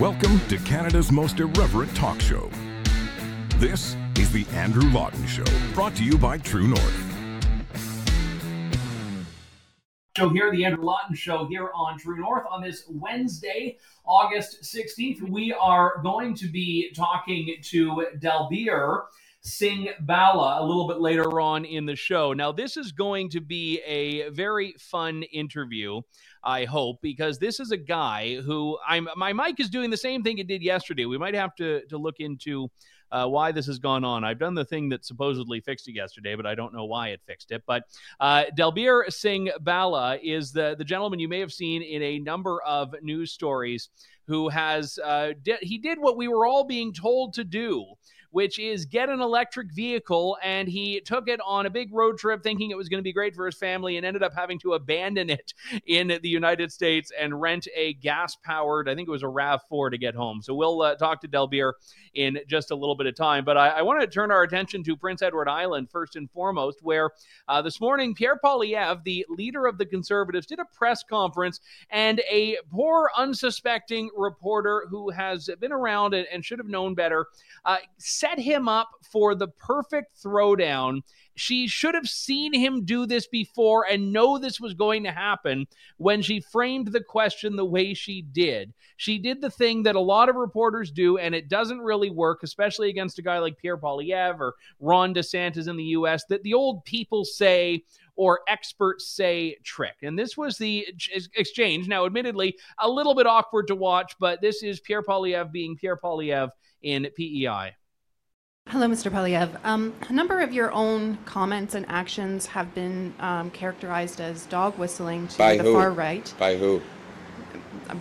Welcome to Canada's most irreverent talk show. This is The Andrew Lawton Show, brought to you by True North. Show here, The Andrew Lawton Show here on True North on this Wednesday, August 16th. We are going to be talking to Dalbir Singh Bala a little bit later on in the show. Now, this is going to be a very fun interview. I hope, because this is a guy who I'm my mic is doing the same thing it did yesterday. We might have to to look into uh, why this has gone on. I've done the thing that supposedly fixed it yesterday, but I don't know why it fixed it. But uh, Dalbir Singh Bala is the the gentleman you may have seen in a number of news stories who has uh, he did what we were all being told to do which is get an electric vehicle. And he took it on a big road trip thinking it was going to be great for his family and ended up having to abandon it in the United States and rent a gas powered, I think it was a RAV4 to get home. So we'll uh, talk to Dalbir in just a little bit of time. But I, I want to turn our attention to Prince Edward Island first and foremost, where uh, this morning Pierre Poilievre, the leader of the Conservatives, did a press conference and a poor, unsuspecting reporter who has been around and, and should have known better uh, set him up for the perfect throwdown. She should have seen him do this before and know this was going to happen when she framed the question the way she did. She did the thing that a lot of reporters do, and it doesn't really work, especially against a guy like Pierre Poilievre or Ron DeSantis in the U.S., that the old people say or experts say trick. And this was the exchange. Now, admittedly, a little bit awkward to watch, but this is Pierre Poilievre being Pierre Poilievre in PEI. Hello, Mr. Poilievre. Um, a number of your own comments and actions have been um, characterized as dog whistling to By the who? far right By who?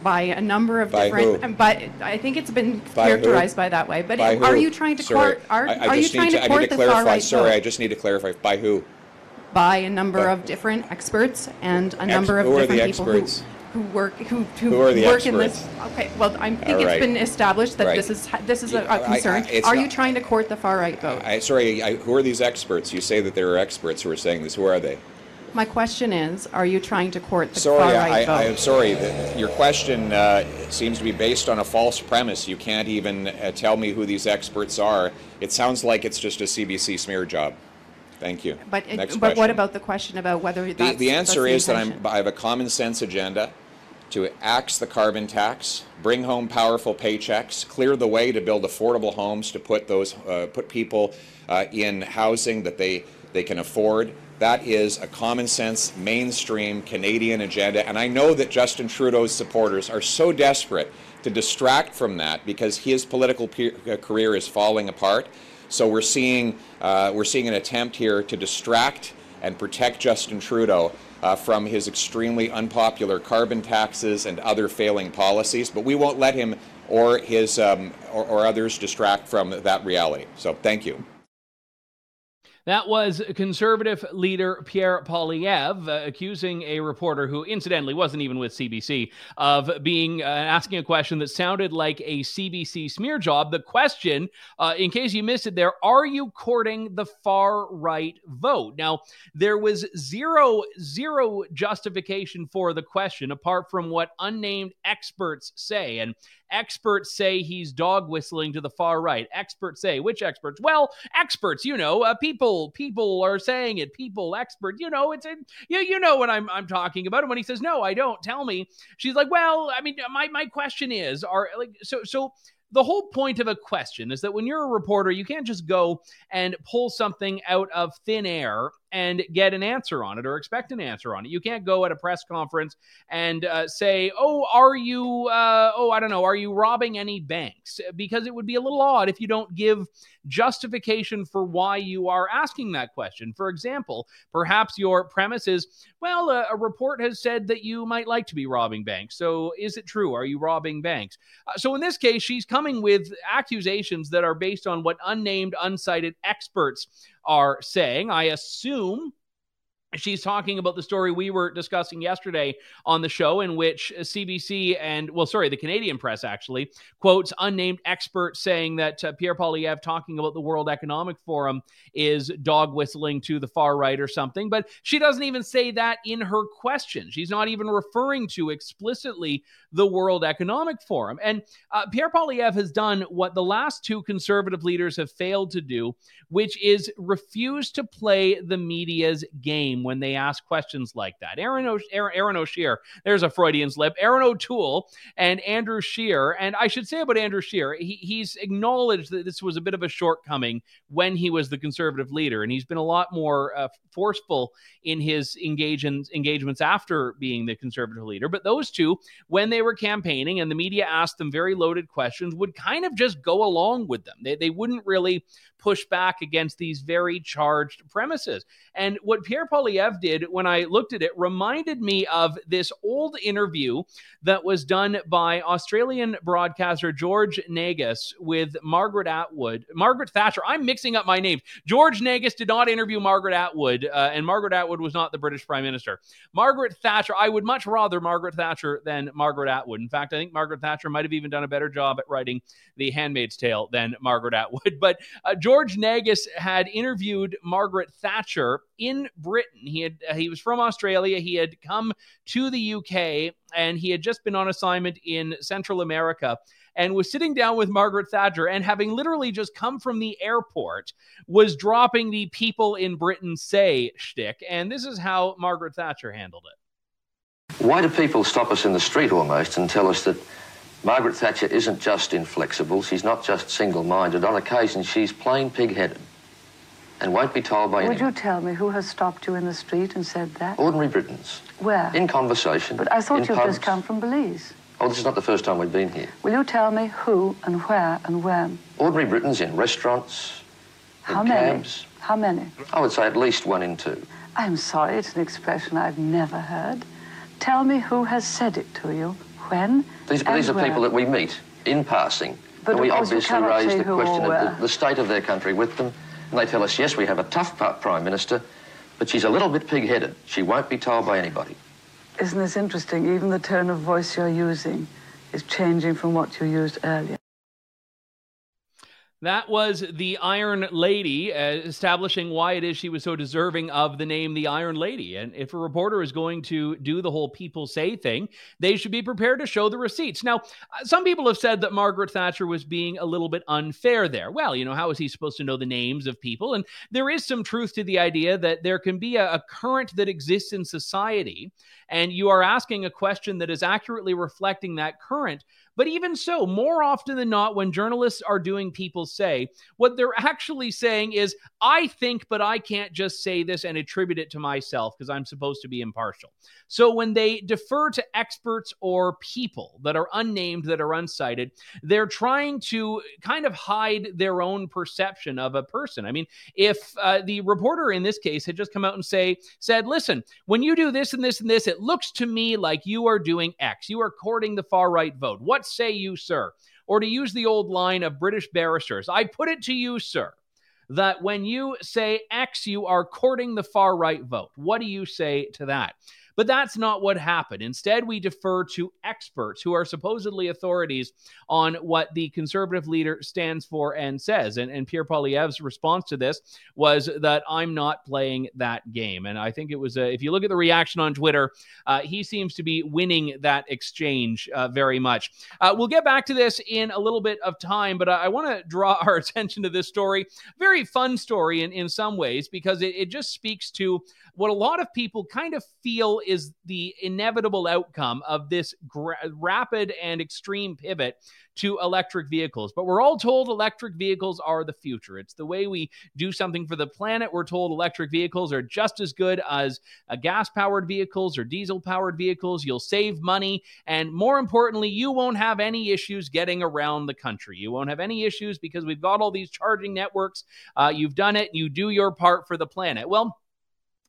by a number of By different. who? But I think it's been By characterized who? by that way. But By are who? you trying to court? Are, I, I are you trying to I court need to the far clarify. right Sorry, I just need to clarify. By who? by a number By- of different experts and a number of who are the different people experts? who work who, who, Who are the work in this. Okay, well, I think All it's right. been established that Right. this is this is a, a I- I- concern. it's are you trying to court the far right vote? I, sorry, I, who are these experts? You say that there are experts who are saying this. Who are they? My question is, are you trying to court the Sorry, far I, right I, am sorry. that your question uh, seems to be based on a false premise. You can't even uh, tell me who these experts are. It sounds like it's just a CBC smear job. Thank you. But, Next but what about the question about whether The, the answer the is that I'm. I have a common sense agenda to axe the carbon tax, bring home powerful paychecks, clear the way to build affordable homes to put those uh, put people uh, in housing that they they can afford. That is a common sense, mainstream Canadian agenda, and I know that Justin Trudeau's supporters are so desperate to distract from that because his political uh, career is falling apart. So we're seeing uh, we're seeing an attempt here to distract and protect Justin Trudeau uh, from his extremely unpopular carbon taxes and other failing policies. But we won't let him or his um, or, or others distract from that reality. So thank you. That was conservative leader Pierre Poilievre uh, accusing a reporter who, incidentally, wasn't even with CBC of being uh, asking a question that sounded like a CBC smear job. The question, uh, in case you missed it, there: Are you courting the far right vote? Now, there was zero zero justification for the question apart from what unnamed experts say, and experts say he's dog whistling to the far right. Experts say which experts? Well, experts, you know, uh, people people are saying it. People, experts, you know, it's a, you you know what I'm I'm talking about. And when he says no, I don't. Tell me. She's like, well, I mean, my my question is, are like so so. The whole point of a question is that when you're a reporter, you can't just go and pull something out of thin air and get an answer on it or expect an answer on it. You can't go at a press conference and uh, say, "Oh, are you? Uh, oh, I don't know. Are you robbing any banks?" Because it would be a little odd if you don't give justification for why you are asking that question. For example, perhaps your premise is, "Well, a, a report has said that you might like to be robbing banks. So, is it true? Are you robbing banks?" Uh, so, in this case, she's coming with accusations that are based on what unnamed, uncited experts are saying. I assume she's talking about the story we were discussing yesterday on the show in which CBC and well sorry the Canadian press actually quotes unnamed experts saying that uh, Pierre Poilievre talking about the World Economic Forum is dog whistling to the far right or something but she doesn't even say that in her question. She's not even referring to explicitly the World Economic Forum. And uh, Pierre Poilievre has done what the last two conservative leaders have failed to do which is refuse to play the media's game when they ask questions like that. Erin, o- Erin, Erin O'Scheer, there's a Freudian slip. Erin O'Toole and Andrew Scheer, and I should say about Andrew Scheer, he, he's acknowledged that this was a bit of a shortcoming when he was the conservative leader, and he's been a lot more uh, forceful in his engagements engagements after being the conservative leader. But those two, when they were campaigning and the media asked them very loaded questions, would kind of just go along with them. They, they wouldn't really push back against these very charged premises. And what Pierre Did when I looked at it reminded me of this old interview that was done by Australian broadcaster George Negus with Margaret Atwood. Margaret Thatcher. I'm mixing up my names. George Negus did not interview Margaret Atwood, uh, and Margaret Atwood was not the British Prime Minister. Margaret Thatcher, I would much rather Margaret Thatcher than Margaret Atwood. In fact, I think Margaret Thatcher might have even done a better job at writing The Handmaid's Tale than Margaret Atwood. But uh, George Negus had interviewed Margaret Thatcher in Britain. He had uh, he was from Australia. He had come to the UK and he had just been on assignment in Central America and was sitting down with Margaret Thatcher and having literally just come from the airport was dropping the people in Britain say shtick. And this is how Margaret Thatcher handled it. Why do people stop us in the street almost and tell us that Margaret Thatcher isn't just inflexible, she's not just single-minded. On occasion, she's plain pig-headed and won't be told by Would anyone. you tell me who has stopped you in the street and said that? Ordinary Britons. Where? In conversation. But I thought you've pubs. just come from Belize. Oh, this is not the first time we've been here. Will you tell me who and where and when? Ordinary Britons in restaurants, How in many? cabs. How many? I would say at least one in two. I'm sorry, it's an expression I've never heard. Tell me who has said it to you, when, These, and these are where. people that we meet in passing. But and we of course you obviously raise the question of the, the state of their country with them. And they tell us, yes, we have a tough Prime Minister, but she's a little bit pig-headed. She won't be told by anybody. Isn't this interesting? Even the tone of voice you're using is changing from what you used earlier. That was the Iron Lady, uh, establishing why it is she was so deserving of the name the Iron Lady. And if a reporter is going to do the whole people say thing, they should be prepared to show the receipts. Now, uh, some people have said that Margaret Thatcher was being a little bit unfair there. Well, you know, how is he supposed to know the names of people? And there is some truth to the idea that there can be a, a current that exists in society, and you are asking a question that is accurately reflecting that current. But even so, more often than not, when journalists are doing people say, what they're actually saying is, I think, but I can't just say this and attribute it to myself because I'm supposed to be impartial. So when they defer to experts or people that are unnamed, that are uncited, they're trying to kind of hide their own perception of a person. I mean, if uh, the reporter in this case had just come out and say, said, listen, when you do this and this and this, it looks to me like you are doing X. You are courting the far right vote. What say you, sir? Or to use the old line of British barristers, I put it to you, sir, that when you say X, you are courting the far right vote. What do you say to that? But that's not what happened. Instead, we defer to experts who are supposedly authorities on what the conservative leader stands for and says. And, and Pierre Poilievre's response to this was that I'm not playing that game. And I think it was, a, if you look at the reaction on Twitter, uh, he seems to be winning that exchange uh, very much. Uh, we'll get back to this in a little bit of time, but I, I want to draw our attention to this story. Very fun story in, in some ways because it, it just speaks to what a lot of people kind of feel is the inevitable outcome of this gra- rapid and extreme pivot to electric vehicles. But we're all told electric vehicles are the future. It's the way we do something for the planet. We're told electric vehicles are just as good as uh, gas powered vehicles or diesel powered vehicles. You'll save money. And more importantly, you won't have any issues getting around the country. You won't have any issues because we've got all these charging networks. Uh, you've done it. You do your part for the planet. Well,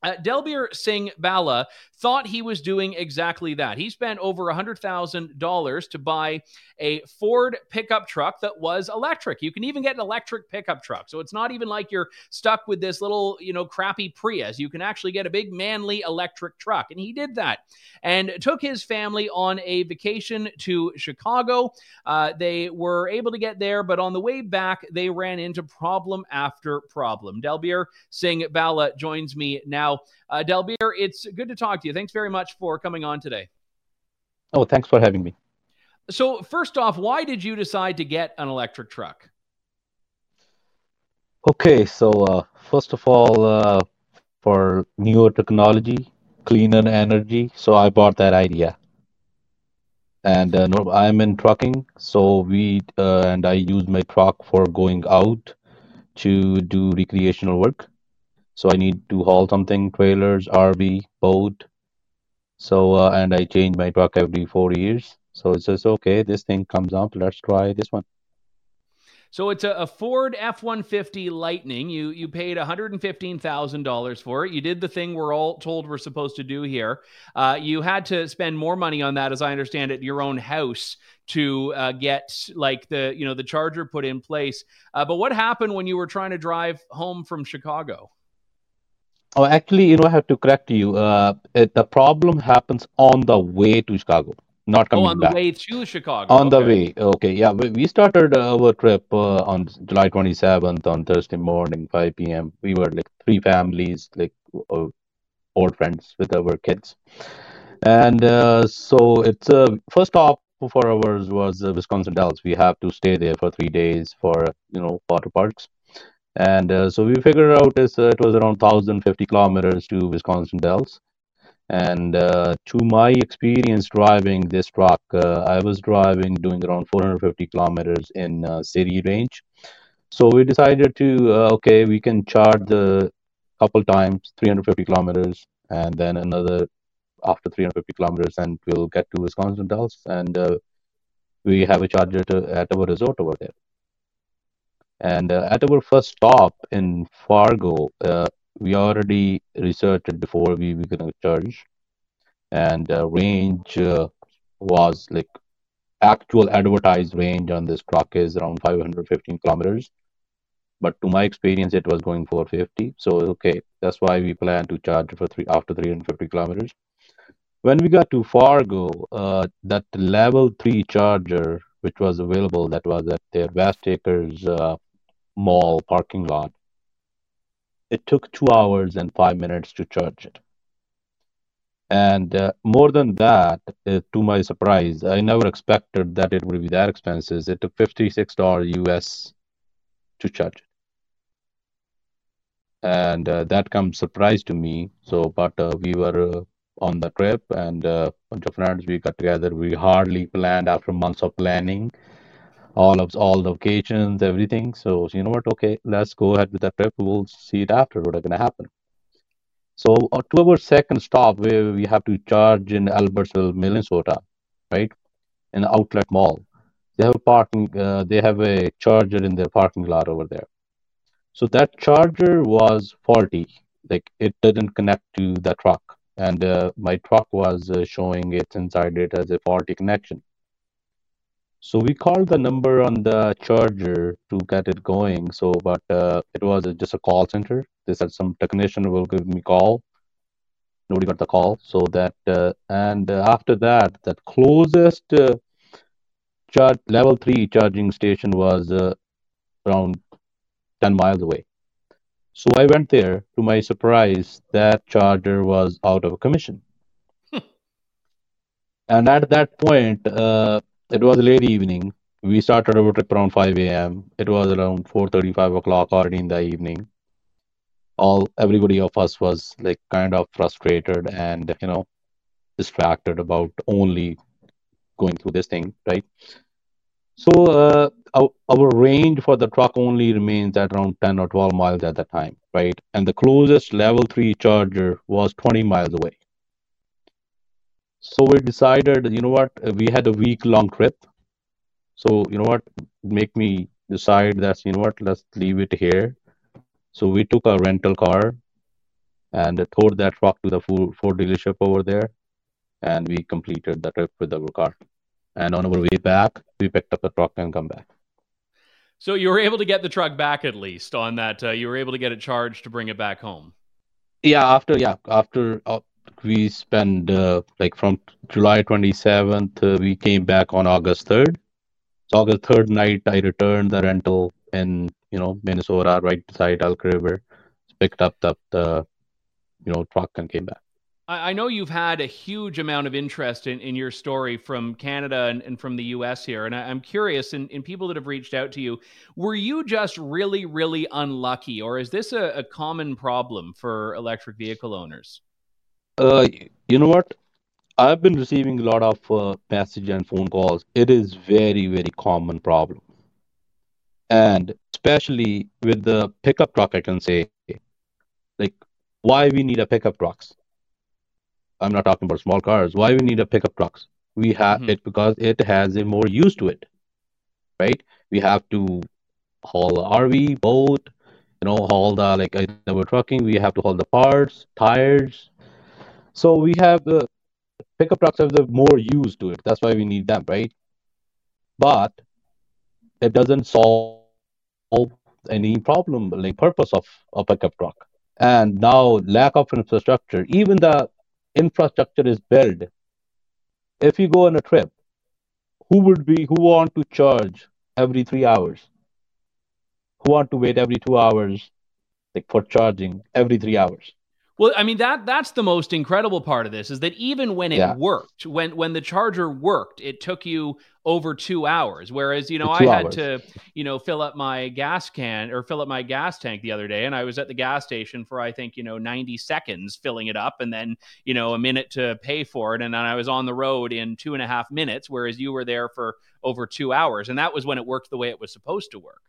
Uh, Dalbir Singh Bala thought he was doing exactly that. He spent over $100,000 to buy a Ford pickup truck that was electric. You can even get an electric pickup truck. So it's not even like you're stuck with this little, you know, crappy Prius. You can actually get a big manly electric truck. And he did that and took his family on a vacation to Chicago. Uh, they were able to get there, but on the way back, they ran into problem after problem. Dalbir Singh Bala joins me now. Uh, Dalbir, it's good to talk to you. Thanks very much for coming on today. Oh, thanks for having me. So, first off, why did you decide to get an electric truck? Okay, so uh, first of all, uh, for newer technology, cleaner energy, so I bought that idea. And uh, no, I'm in trucking, so we uh, and I use my truck for going out to do recreational work. So I need to haul something, trailers, RV, boat. So uh, and I change my truck every four years. So it's just okay. This thing comes up. Let's try this one. So it's a, a Ford F one fifty Lightning. You you paid one hundred and fifteen thousand dollars for it. You did the thing we're all told we're supposed to do here. Uh, you had to spend more money on that, as I understand it, your own house to uh, get like the you know the charger put in place. Uh, but what happened when you were trying to drive home from Chicago? Oh, actually, you know, I have to correct you. Uh, it, the problem happens on the way to Chicago not coming oh, on back. the way to Chicago. On the way, okay, yeah. We we started our trip uh, on July 27th on Thursday morning, 5 p.m. We were like three families, like uh, old friends with our kids, and uh, so it's uh, first stop for ours was uh, Wisconsin Dells. We have to stay there for three days for you know water parks, and uh, so we figured out uh, it was around 1,050 kilometers to Wisconsin Dells. And uh, to my experience driving this truck, uh, I was driving doing around 450 kilometers in uh, city range. So we decided to uh, okay, we can charge the couple times 350 kilometers, and then another after 350 kilometers, and we'll get to Wisconsin Dells, and we have a charger to, at our resort over there. And uh, at our first stop in Fargo, uh, we already researched before we were going to charge, and uh, range uh, was like actual advertised range on this truck is around 515 kilometers. But to my experience, it was going 450. So okay, that's why we plan to charge for three after 350 kilometers. When we got to Fargo, uh, that level three charger, which was available, that was at their West Acres Mall parking lot it took two hours and five minutes to charge it. And uh, more than that, uh, to my surprise, I never expected that it would be that expensive. It took $56 US to charge it. And uh, that comes surprise to me. So, but uh, we were uh, on the trip and a bunch of friends, we got together. We hardly planned after months of planning all of all the occasions, everything. So you know what? Okay, let's go ahead with the trip. We'll see it after what's gonna happen. So uh, to our second stop, where we have to charge in Albertsville, Minnesota, right, in the outlet mall. They have a parking. Uh, they have a charger in their parking lot over there. So that charger was faulty. Like it didn't connect to the truck, and uh, my truck was uh, showing it inside it as a faulty connection. So we called the number on the charger to get it going. So, but uh, it was just a call center. They said some technician will give me call. Nobody got the call. So that uh, and uh, after that, that closest uh, charge level three charging station was uh, around ten miles away. So I went there. To my surprise, that charger was out of commission. and at that point, uh, it was late evening. We started our trip around 5 a.m. It was around 4:35 o'clock already in the evening. All everybody of us was like kind of frustrated and you know distracted about only going through this thing, right? So uh, our, our range for the truck only remains at around 10 or 12 miles at the time, right? And the closest level three charger was 20 miles away. So we decided, you know what, we had a week long trip. So, you know what, make me decide that, you know what, let's leave it here. So we took a rental car and towed that truck to the Ford dealership over there, and we completed the trip with our car. And on our way back, we picked up the truck and come back. So you were able to get the truck back at least on that. Uh, you were able to get it charged to bring it back home. Yeah, after yeah after uh, we spent uh, like from July 27th, uh, we came back on August 3rd. So August 3rd night, I returned the rental in you know Minnesota, right beside Elk River. Picked up the, the you know truck and came back. I know you've had a huge amount of interest in, in your story from Canada and, and from the US here. And I, am curious, in, in people that have reached out to you, were you just really, really unlucky, or is this a, a common problem for electric vehicle owners? Uh, you know what? I've been receiving a lot of uh, message and phone calls. It is very, very common problem. And especially with the pickup truck, I can say, like, why we need a pickup trucks I'm not talking about small cars. Why we need a pickup trucks? We have mm-hmm. it because it has a more use to it, right? We have to haul RV, boat, you know, haul the like I know trucking. We have to haul the parts, tires. So we have the pickup trucks have the more use to it. That's why we need them, right? But it doesn't solve any problem, like purpose of a pickup truck. And now lack of infrastructure, even the infrastructure is built, if you go on a trip, who would be who want to charge every three hours? Who want to wait every two hours, like for charging every three hours? Well, I mean that that's the most incredible part of this is that even when it yeah. worked, when when the charger worked, it took you over two hours. Whereas, you know, I had hours. to, you know, fill up my gas can or fill up my gas tank the other day. And I was at the gas station for, I think, you know, 90 seconds filling it up and then, you know, a minute to pay for it. And then I was on the road in two and a half minutes, whereas you were there for over two hours. And that was when it worked the way it was supposed to work.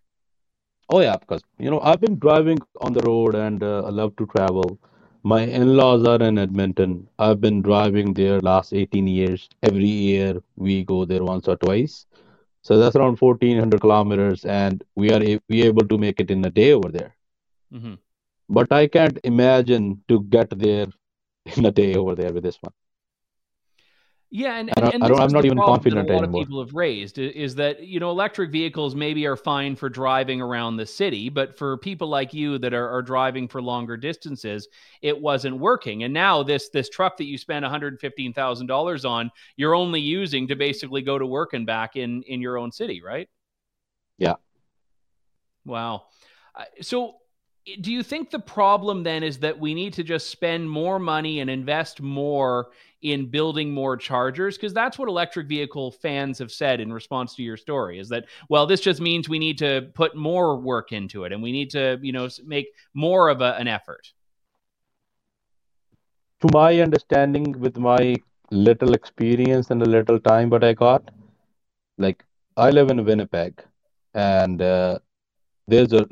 Oh, yeah, because, you know, I've been driving on the road and uh, I love to travel. My in-laws are in Edmonton. I've been driving there last 18 years. Every year we go there once or twice. So that's around 1400 kilometers and we are we able to make it in a day over there. Mm-hmm. But I can't imagine to get there in a day over there with this one. Yeah, and, and, and I don't, I'm not even confident a lot anymore. of people have raised is that you know electric vehicles maybe are fine for driving around the city, but for people like you that are, are driving for longer distances, it wasn't working. And now this this truck that you spent 115 thousand dollars on, you're only using to basically go to work and back in in your own city, right? Yeah. Wow. So do you think the problem then is that we need to just spend more money and invest more in building more chargers? Because that's what electric vehicle fans have said in response to your story is that well this just means we need to put more work into it and we need to you know make more of a, an effort. To my understanding with my little experience and the little time but i got like i live in winnipeg and uh, there's a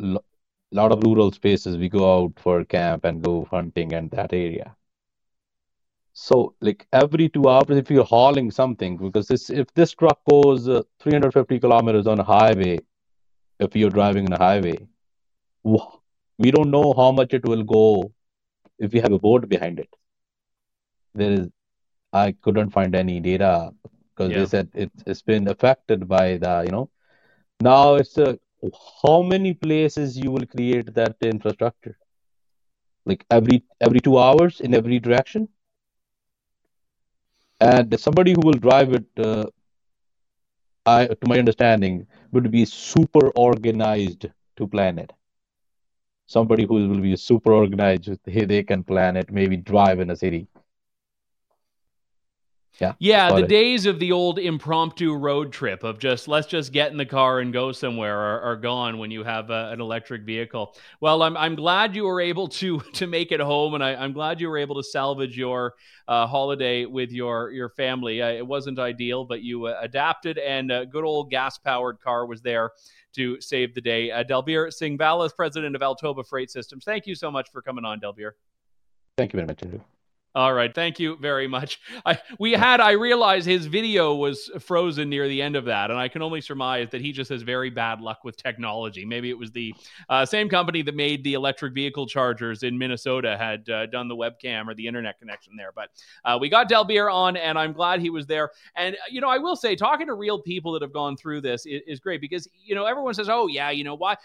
lot of rural spaces we go out for camp and go hunting and that area so like every two hours, if you're hauling something, because this if this truck goes uh, 350 kilometers on a highway, if you're driving on a highway, we don't know how much it will go if you have a boat behind it. There is, I couldn't find any data because yeah. they said it, it's been affected by the, you know, now it's a, how many places you will create that infrastructure? Like every every two hours in every direction? And somebody who will drive it uh, I, to my understanding would be super organized to plan it. Somebody who will be super organized they, they can plan it maybe drive in a city yeah. Yeah, the it. days of the old impromptu road trip of just let's just get in the car and go somewhere are, are gone when you have a, an electric vehicle. Well, I'm I'm glad you were able to to make it home, and I, am glad you were able to salvage your uh, holiday with your your family. Uh, it wasn't ideal, but you uh, adapted, and a good old gas powered car was there to save the day. Uh, Singh Singhvala, president of Altoba Freight Systems. Thank you so much for coming on, Dalbir. Thank you very much, Andrew. All right, thank you very much. I, we had I realized his video was frozen near the end of that, and I can only surmise that he just has very bad luck with technology. Maybe it was the uh, same company that made the electric vehicle chargers in Minnesota had uh, done the webcam or the internet connection there. But uh, we got Dalbir on, and I'm glad he was there. And you know, I will say, talking to real people that have gone through this is, is great because you know everyone says, "Oh yeah, you know why?"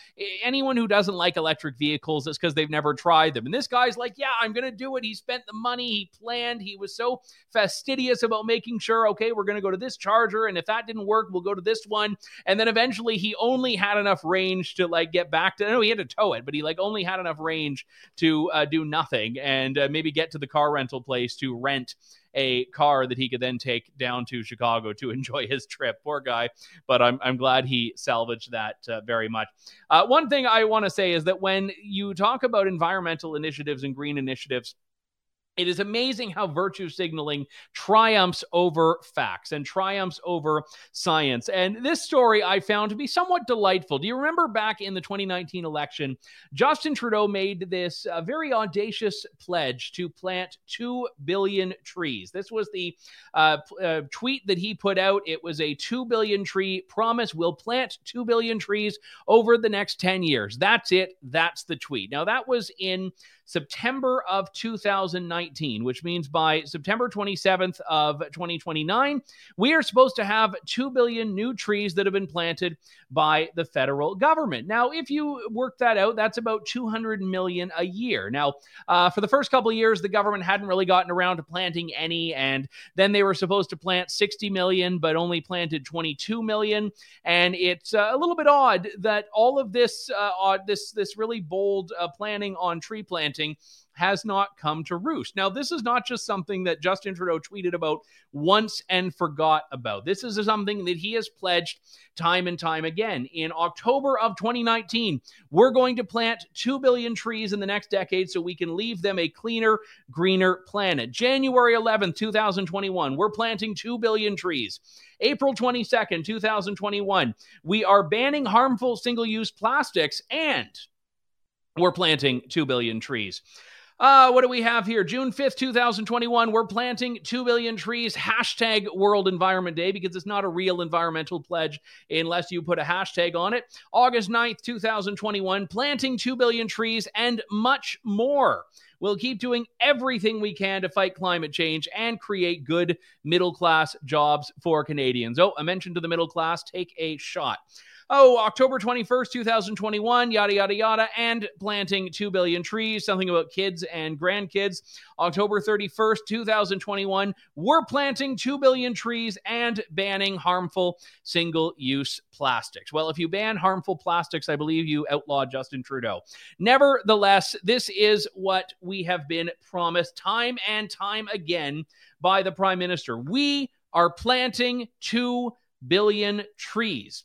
Anyone who doesn't like electric vehicles, it's because they've never tried them. And this guy's like, "Yeah, I'm going to do it." He spent the money he planned. He was so fastidious about making sure, okay, we're going to go to this charger. And if that didn't work, we'll go to this one. And then eventually he only had enough range to like get back to, no, he had to tow it, but he like only had enough range to uh, do nothing and uh, maybe get to the car rental place to rent a car that he could then take down to Chicago to enjoy his trip. Poor guy, but I'm, I'm glad he salvaged that uh, very much. Uh, one thing I want to say is that when you talk about environmental initiatives and green initiatives, it is amazing how virtue signaling triumphs over facts and triumphs over science. And this story I found to be somewhat delightful. Do you remember back in the 2019 election, Justin Trudeau made this uh, very audacious pledge to plant 2 billion trees? This was the uh, uh, tweet that he put out. It was a 2 billion tree promise. We'll plant 2 billion trees over the next 10 years. That's it. That's the tweet. Now, that was in September of 2019, which means by September 27th of 2029, we are supposed to have 2 billion new trees that have been planted by the federal government. Now, if you work that out, that's about 200 million a year. Now, uh, for the first couple of years, the government hadn't really gotten around to planting any, and then they were supposed to plant 60 million, but only planted 22 million. And it's uh, a little bit odd that all of this, uh, odd, this, this really bold uh, planning on tree planting has not come to roost. Now, this is not just something that Justin Trudeau tweeted about once and forgot about. This is something that he has pledged time and time again. In October of 2019, we're going to plant 2 billion trees in the next decade so we can leave them a cleaner, greener planet. January 11th, 2021, we're planting 2 billion trees. April 22nd, 2021, we are banning harmful single use plastics and we're planting 2 billion trees. Uh, what do we have here? June 5th, 2021. We're planting 2 billion trees. Hashtag World Environment Day because it's not a real environmental pledge unless you put a hashtag on it. August 9th, 2021. Planting 2 billion trees and much more. We'll keep doing everything we can to fight climate change and create good middle class jobs for Canadians. Oh, I mentioned to the middle class, take a shot oh, October 21st, 2021, yada, yada, yada, and planting 2 billion trees, something about kids and grandkids. October 31st, 2021, we're planting 2 billion trees and banning harmful single use plastics. Well, if you ban harmful plastics, I believe you outlaw Justin Trudeau. Nevertheless, this is what we have been promised time and time again by the Prime Minister. We are planting 2 billion trees.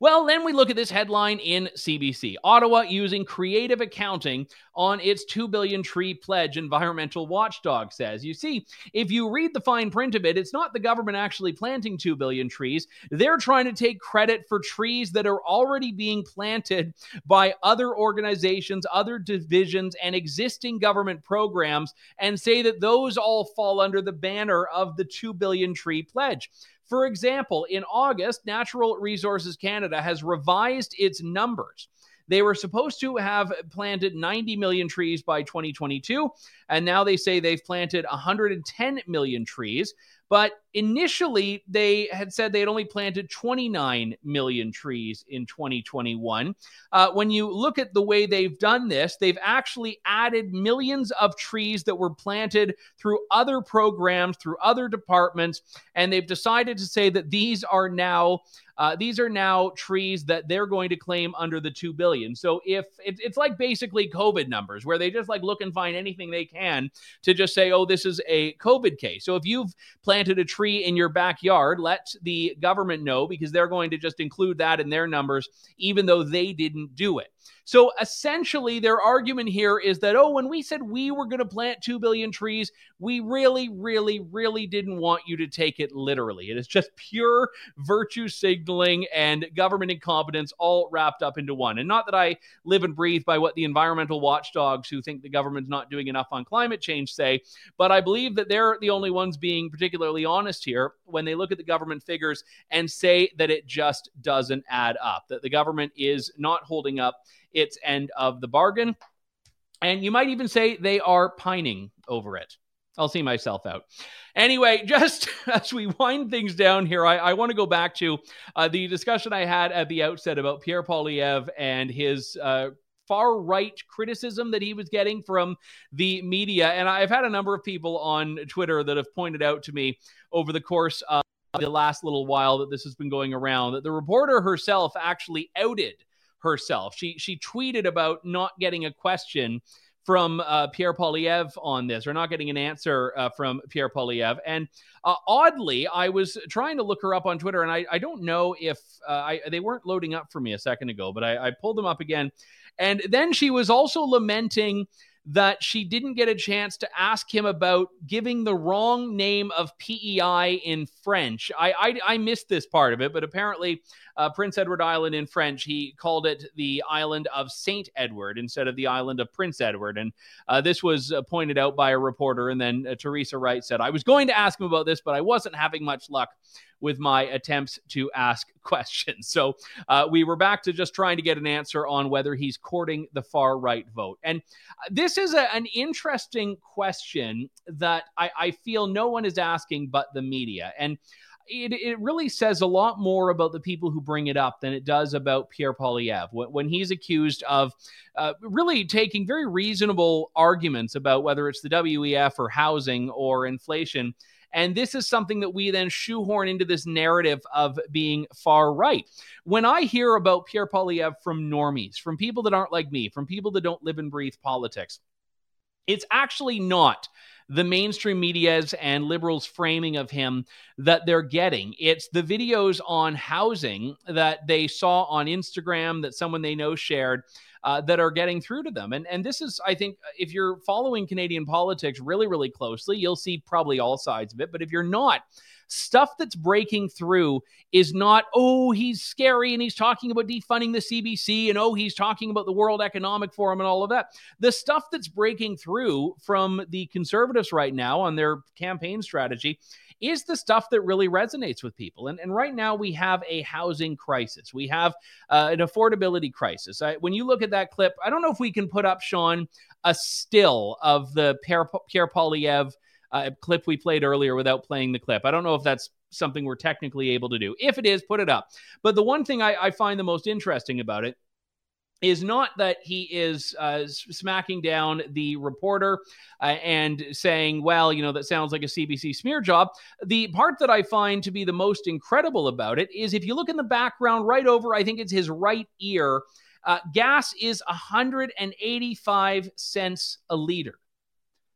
Well, then we look at this headline in CBC Ottawa using creative accounting on its 2 billion tree pledge, environmental watchdog says. You see, if you read the fine print of it, it's not the government actually planting 2 billion trees. They're trying to take credit for trees that are already being planted by other organizations, other divisions, and existing government programs and say that those all fall under the banner of the 2 billion tree pledge. For example, in August, Natural Resources Canada has revised its numbers. They were supposed to have planted 90 million trees by 2022, and now they say they've planted 110 million trees. But initially, they had said they had only planted 29 million trees in 2021. Uh, when you look at the way they've done this, they've actually added millions of trees that were planted through other programs, through other departments, and they've decided to say that these are now uh, these are now trees that they're going to claim under the two billion. So if it, it's like basically COVID numbers, where they just like look and find anything they can to just say, oh, this is a COVID case. So if you've planted planted a tree in your backyard, let the government know because they're going to just include that in their numbers, even though they didn't do it. So essentially, their argument here is that, oh, when we said we were going to plant 2 billion trees, we really, really, really didn't want you to take it literally. It is just pure virtue signaling and government incompetence all wrapped up into one. And not that I live and breathe by what the environmental watchdogs who think the government's not doing enough on climate change say, but I believe that they're the only ones being particularly honest here when they look at the government figures and say that it just doesn't add up, that the government is not holding up its end of the bargain. And you might even say they are pining over it. I'll see myself out. Anyway, just as we wind things down here, I, I want to go back to uh, the discussion I had at the outset about Pierre Poilievre and his uh, far right criticism that he was getting from the media. And I've had a number of people on Twitter that have pointed out to me over the course of the last little while that this has been going around that the reporter herself actually outed herself. She she tweeted about not getting a question from uh, Pierre Poilievre on this, or not getting an answer uh, from Pierre Poilievre. And uh, oddly, I was trying to look her up on Twitter, and I, I don't know if uh, I, they weren't loading up for me a second ago, but I, I pulled them up again. And then she was also lamenting that she didn't get a chance to ask him about giving the wrong name of PEI in French. I, I, I missed this part of it, but apparently uh, Prince Edward Island in French, he called it the island of Saint Edward instead of the island of Prince Edward. And uh, this was uh, pointed out by a reporter. And then uh, Teresa Wright said, I was going to ask him about this, but I wasn't having much luck with my attempts to ask questions. So uh, we were back to just trying to get an answer on whether he's courting the far right vote. And uh, this is a, an interesting question that I, I feel no one is asking but the media. And it, it really says a lot more about the people who bring it up than it does about Pierre Poilievre when, he's accused of uh, really taking very reasonable arguments about whether it's the WEF or housing or inflation. And this is something that we then shoehorn into this narrative of being far right. When I hear about Pierre Poilievre from normies, from people that aren't like me, from people that don't live and breathe politics, it's actually not the mainstream media's and liberals' framing of him that they're getting. It's the videos on housing that they saw on Instagram that someone they know shared. Uh, that are getting through to them. And and this is, I think, if you're following Canadian politics really, really closely, you'll see probably all sides of it. But if you're not, stuff that's breaking through is not, oh, he's scary and he's talking about defunding the CBC and oh, he's talking about the World Economic Forum and all of that. The stuff that's breaking through from the conservatives right now on their campaign strategy is the stuff that really resonates with people. And, and right now, we have a housing crisis. We have uh, an affordability crisis. I, when you look at that clip, I don't know if we can put up, Sean, a still of the Pierre, Pierre Poilievre uh, clip we played earlier without playing the clip. I don't know if that's something we're technically able to do. If it is, put it up. But the one thing I, I find the most interesting about it is not that he is uh, smacking down the reporter uh, and saying, well, you know, that sounds like a CBC smear job. The part that I find to be the most incredible about it is if you look in the background right over, I think it's his right ear, uh, gas is 185 cents a liter.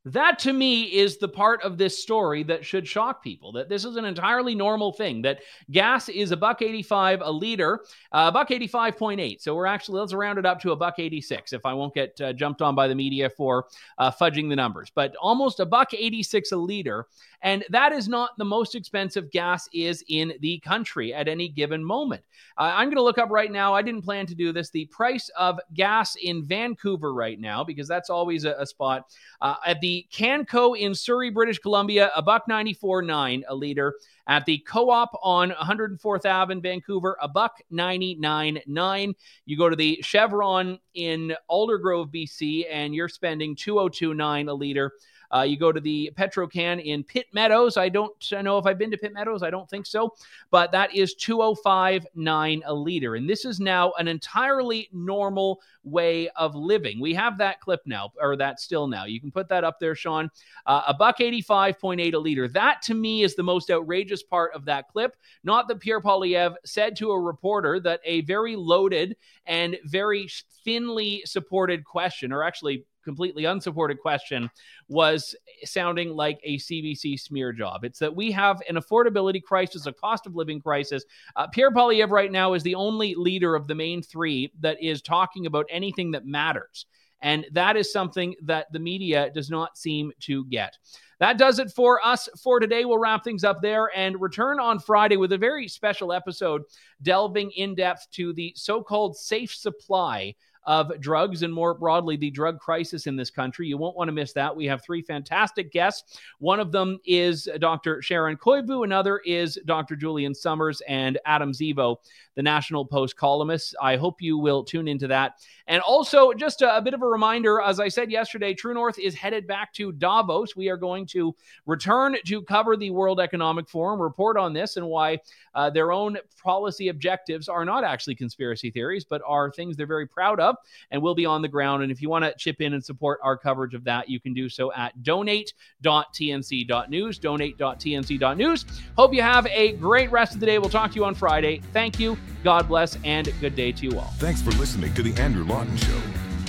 That to me is the part of this story that should shock people. That this is an entirely normal thing. That gas is a buck eighty-five a liter, a uh, buck eighty-five point eight. So we're actually let's round it up to a buck eighty-six. If I won't get uh, jumped on by the media for uh, fudging the numbers, but almost a buck eighty-six a liter, and that is not the most expensive gas is in the country at any given moment. I'm going to look up right now. I didn't plan to do this. The price of gas in Vancouver right now, because that's always a, a spot uh, at the Canco in Surrey, British Columbia, a buck 94 nine a liter. At the co-op on 104th Ave in Vancouver, a buck 99 nine. You go to the Chevron in Aldergrove, BC, and you're spending 2029 a liter. Uh, you go to the Petro-Can in Pitt Meadows. I don't know if I've been to Pitt Meadows. I don't think so. But that is 205.9 a liter. And this is now an entirely normal way of living. We have that clip now, or that still now. You can put that up there, Sean. Uh, a buck 85.8 a liter. That to me is the most outrageous part of that clip. Not that Pierre Poilievre said to a reporter that a very loaded and very thinly supported question, or actually completely unsupported question was sounding like a CBC smear job. It's that we have an affordability crisis, a cost of living crisis. Uh, Pierre Poilievre right now is the only leader of the main three that is talking about anything that matters. And that is something that the media does not seem to get. That does it for us for today. We'll wrap things up there and return on Friday with a very special episode delving in depth to the so called safe supply of drugs and more broadly the drug crisis in this country. You won't want to miss that. We have three fantastic guests. One of them is Dr. Sharon Koivu, another is Dr. Julian Somers and Adam Zivo, the National Post columnist. I hope you will tune into that. And also, just a, a bit of a reminder as I said yesterday, True North is headed back to Davos. We are going to return to cover the World Economic Forum, report on this and why uh, their own policy objectives are not actually conspiracy theories, but are things they're very proud of and we'll be on the ground. And if you want to chip in and support our coverage of that, you can do so at donate.tnc.news. Donate.tnc.news. Hope you have a great rest of the day. We'll talk to you on Friday. Thank you. God bless, and good day to you all. Thanks for listening to The Andrew Lawton Show.